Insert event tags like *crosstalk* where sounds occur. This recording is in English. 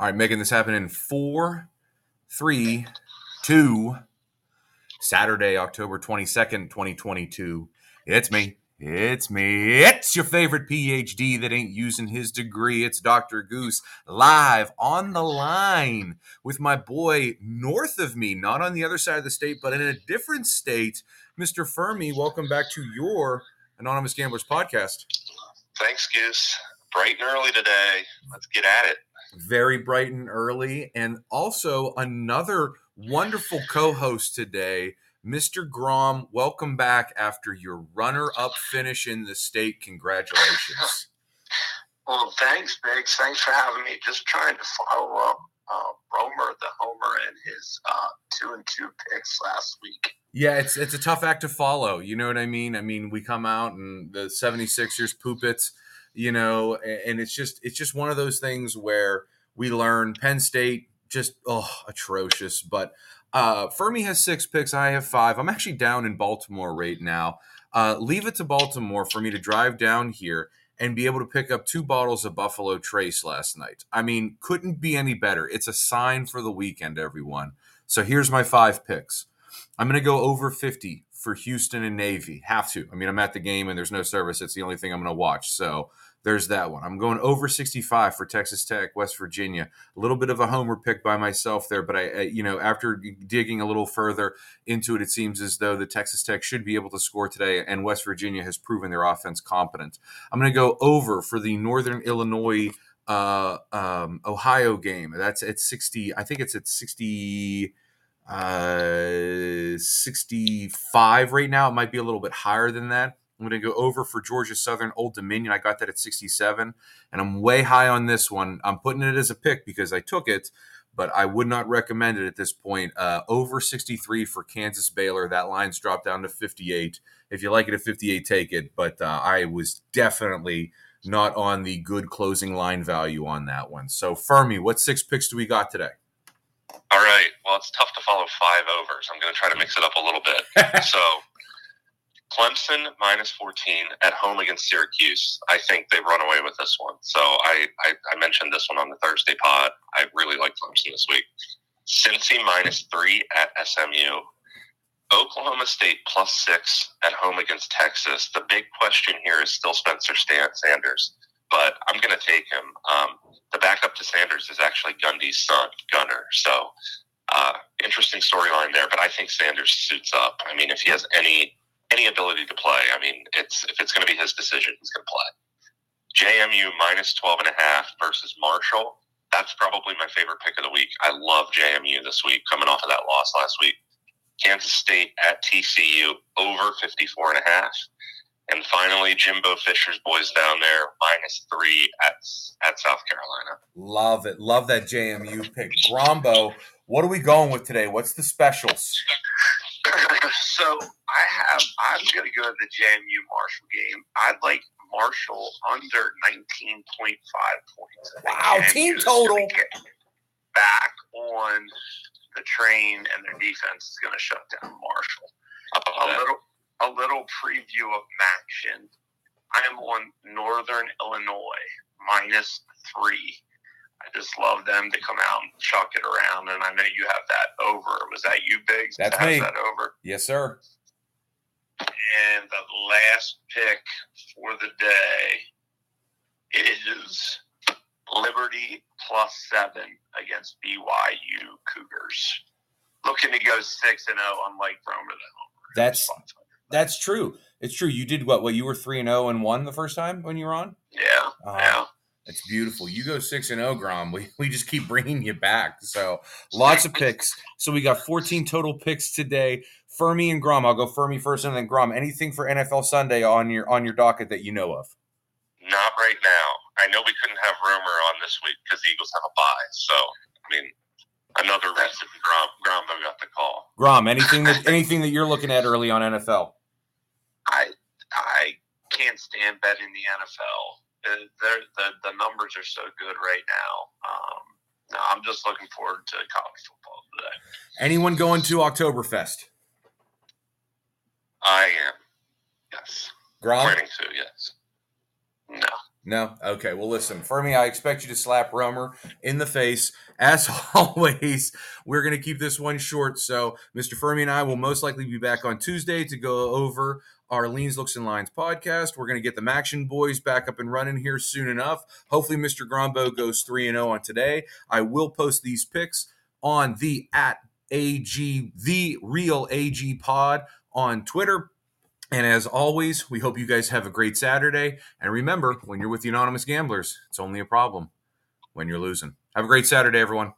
All right, making this happen in four, three, two. Saturday, October 22nd, 2022. It's me. It's me. It's your favorite PhD that ain't using his degree. It's Dr. Goose live on the line with my boy north of me, not on the other side of the state, but in a different state. Mr. Fermi, welcome back to your Anonymous Gamblers podcast. Thanks, Goose. Bright and early today. Let's get at it. Very bright and early. And also another wonderful co host today, Mr. Grom. Welcome back after your runner up finish in the state. Congratulations. Well, thanks, Biggs. Thanks for having me. Just trying to follow up uh, Romer the Homer and his uh, two and two picks last week. Yeah, it's it's a tough act to follow. You know what I mean? I mean, we come out and the 76ers poop it, you know, and it's just it's just one of those things where we learn Penn State just oh atrocious. But uh Fermi has six picks, I have five. I'm actually down in Baltimore right now. Uh, leave it to Baltimore for me to drive down here and be able to pick up two bottles of Buffalo Trace last night. I mean, couldn't be any better. It's a sign for the weekend, everyone. So here's my five picks. I'm going to go over 50 for Houston and Navy. Have to. I mean, I'm at the game and there's no service. It's the only thing I'm going to watch. So there's that one. I'm going over 65 for Texas Tech, West Virginia. A little bit of a homer pick by myself there, but I, I, you know, after digging a little further into it, it seems as though the Texas Tech should be able to score today, and West Virginia has proven their offense competent. I'm going to go over for the Northern Illinois. Uh, um, Ohio game. That's at 60. I think it's at 60 uh, 65 right now. It might be a little bit higher than that. I'm going to go over for Georgia Southern Old Dominion. I got that at 67, and I'm way high on this one. I'm putting it as a pick because I took it, but I would not recommend it at this point. Uh, over 63 for Kansas Baylor. That line's dropped down to 58. If you like it at 58, take it. But uh, I was definitely not on the good closing line value on that one. So, Fermi, what six picks do we got today? All right. Well, it's tough to follow five overs. I'm going to try to mix it up a little bit. *laughs* so, Clemson minus 14 at home against Syracuse. I think they've run away with this one. So I, I, I, mentioned this one on the Thursday pod. I really like Clemson this week. Cincy minus three at SMU. Oklahoma State plus six at home against Texas. The big question here is still Spencer Sanders, but I'm going to take him. Um, the backup to Sanders is actually Gundy's son, Gunner. So interesting storyline there, but I think Sanders suits up. I mean, if he has any any ability to play. I mean, it's if it's going to be his decision, he's going to play. JMU minus 12 and a half versus Marshall. That's probably my favorite pick of the week. I love JMU this week, coming off of that loss last week. Kansas State at TCU over 54 and a half. And finally, Jimbo Fisher's boys down there minus three at at South Carolina. Love it. Love that JMU pick. Grombo, what are we going with today? What's the specials? *laughs* so I have. I'm going to go to the JMU Marshall game. I'd like Marshall under 19.5 points. Wow, team total. Back on the train, and their defense is going to shut down Marshall. A little, a little preview of action. I am on Northern Illinois minus three. I just love them to come out and chuck it around. And I know you have that over. Was that you, Biggs? That's me. That over. Yes, sir. And the last pick for the day is Liberty plus seven against BYU Cougars. Looking to go six and zero, oh, unlike Romer That's that's true. It's true. You did what? What you were three and zero oh and one the first time when you were on? Yeah. Uh, yeah. It's beautiful. You go six and zero, oh, Grom. We we just keep bringing you back. So lots of picks. So we got 14 total picks today. Fermi and Grom. I'll go Fermi first, and then Grom. Anything for NFL Sunday on your on your docket that you know of? Not right now. I know we couldn't have Romer on this week because the Eagles have a bye. So I mean, another reason Grom Grom I got the call. Grom, anything that anything that you're looking at early on NFL? I I can't stand betting the NFL the, the numbers are so good right now. Um, no, I'm just looking forward to college football today. Anyone going to Oktoberfest? I am. Yes. Grom? Planning to. No. Okay. Well, listen, Fermi, I expect you to slap Romer in the face. As *laughs* always, we're going to keep this one short. So, Mr. Fermi and I will most likely be back on Tuesday to go over our Leans, Looks, and Lines podcast. We're going to get the Maction boys back up and running here soon enough. Hopefully, Mr. Grombo goes 3 and 0 on today. I will post these picks on the at AG, the real AG pod on Twitter. And as always, we hope you guys have a great Saturday. And remember, when you're with the Anonymous Gamblers, it's only a problem when you're losing. Have a great Saturday, everyone.